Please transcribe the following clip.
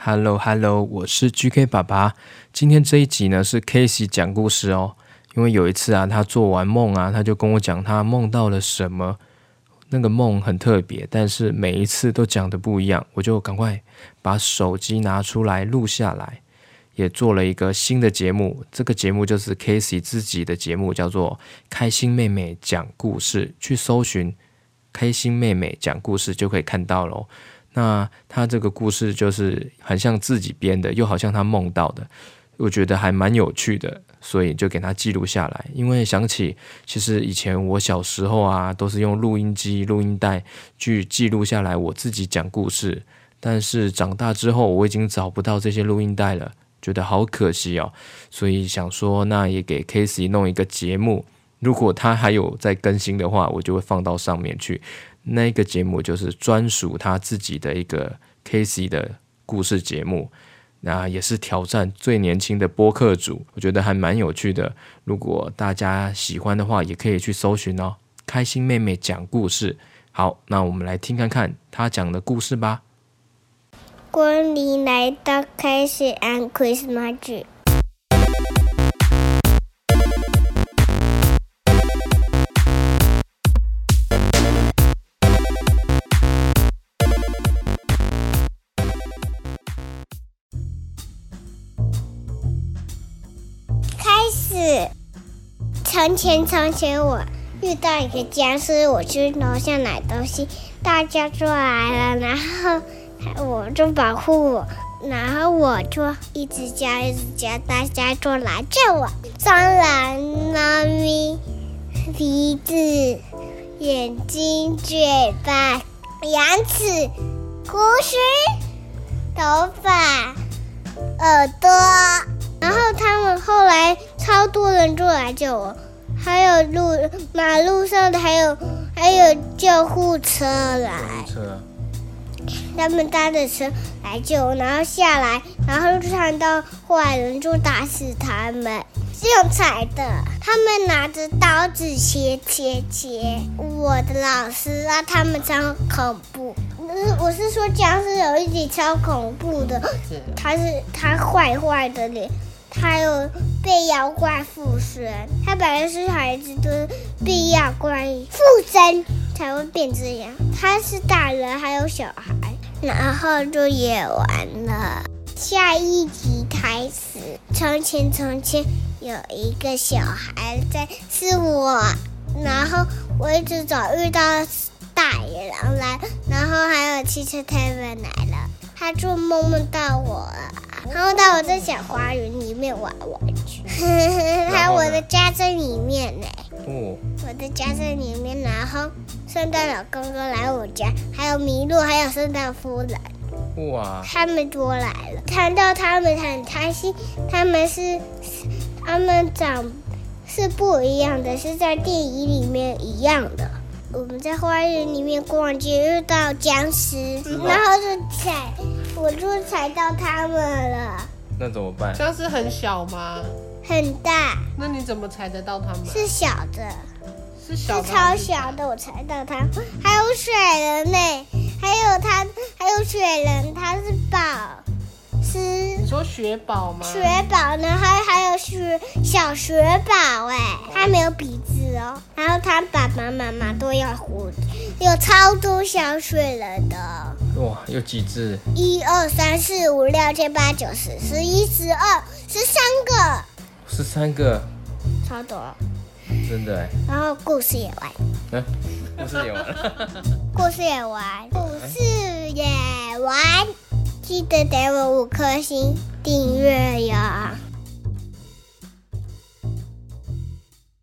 Hello Hello，我是 GK 爸爸。今天这一集呢是 Casey 讲故事哦。因为有一次啊，他做完梦啊，他就跟我讲他梦到了什么。那个梦很特别，但是每一次都讲的不一样。我就赶快把手机拿出来录下来，也做了一个新的节目。这个节目就是 Casey 自己的节目，叫做《开心妹妹讲故事》。去搜寻“开心妹妹讲故事”就可以看到喽。那他这个故事就是很像自己编的，又好像他梦到的，我觉得还蛮有趣的，所以就给他记录下来。因为想起其实以前我小时候啊，都是用录音机、录音带去记录下来我自己讲故事，但是长大之后我已经找不到这些录音带了，觉得好可惜哦。所以想说，那也给 Casey 弄一个节目，如果他还有在更新的话，我就会放到上面去。那个节目就是专属他自己的一个 Casey 的故事节目，那也是挑战最年轻的播客主，我觉得还蛮有趣的。如果大家喜欢的话，也可以去搜寻哦。开心妹妹讲故事，好，那我们来听看看她讲的故事吧。欢迎来到开始按 Christmas。是从前，从前我遇到一个僵尸，我去楼下买东西，大家就来了，然后我就保护我，然后我就一直叫，一直叫，大家就来救我。蟑螂、猫咪、鼻子、眼睛、嘴巴、牙齿、胡须、头发、耳朵，多人就来救我。还有路马路上的，还有还有救护车来，他们搭着车来救，然后下来，然后就看到坏人就打死他们，用踩的，他们拿着刀子切切切。我的老师啊，他们超恐怖，我是说僵尸有一集超恐怖的，他是他坏坏的脸。他有被妖怪附身，他本来是小孩子，都被妖怪附身才会变这样。他是大人，还有小孩，然后就演完了。下一集开始。从前，从前有一个小孩在，是我，然后我一直找，遇到大野狼来，然后还有汽车太妹来了，他就梦梦到我了。然后到我在小花园里面玩玩具，还有我的家在里面呢。哦，我的家在里面，然后圣诞老公公来我家，还有麋鹿，还有圣诞夫人。哇，他们都来了，看到他们很开心。他们是，他们长是不一样的，是在电影里面一样的。我们在花园里面逛街，遇到僵尸，然后就踩。我就踩到他们了，那怎么办？僵尸很小吗？很大。那你怎么踩得到他们？是小的，是小，是超小的，我踩到他。还有水人呢，还有他，还有雪人，他是宝。是你说雪宝吗？雪宝呢？还还有雪小雪宝哎，它没有鼻子哦。然后他爸爸妈妈都要胡子，有超多小雪人的。哇，有几只？一二三四五六七八九十十一十二十三个。十三个。超多。真的哎。然后故事也完。嗯，故事也完。故事也完。故事也完。记得给我五颗星订阅呀！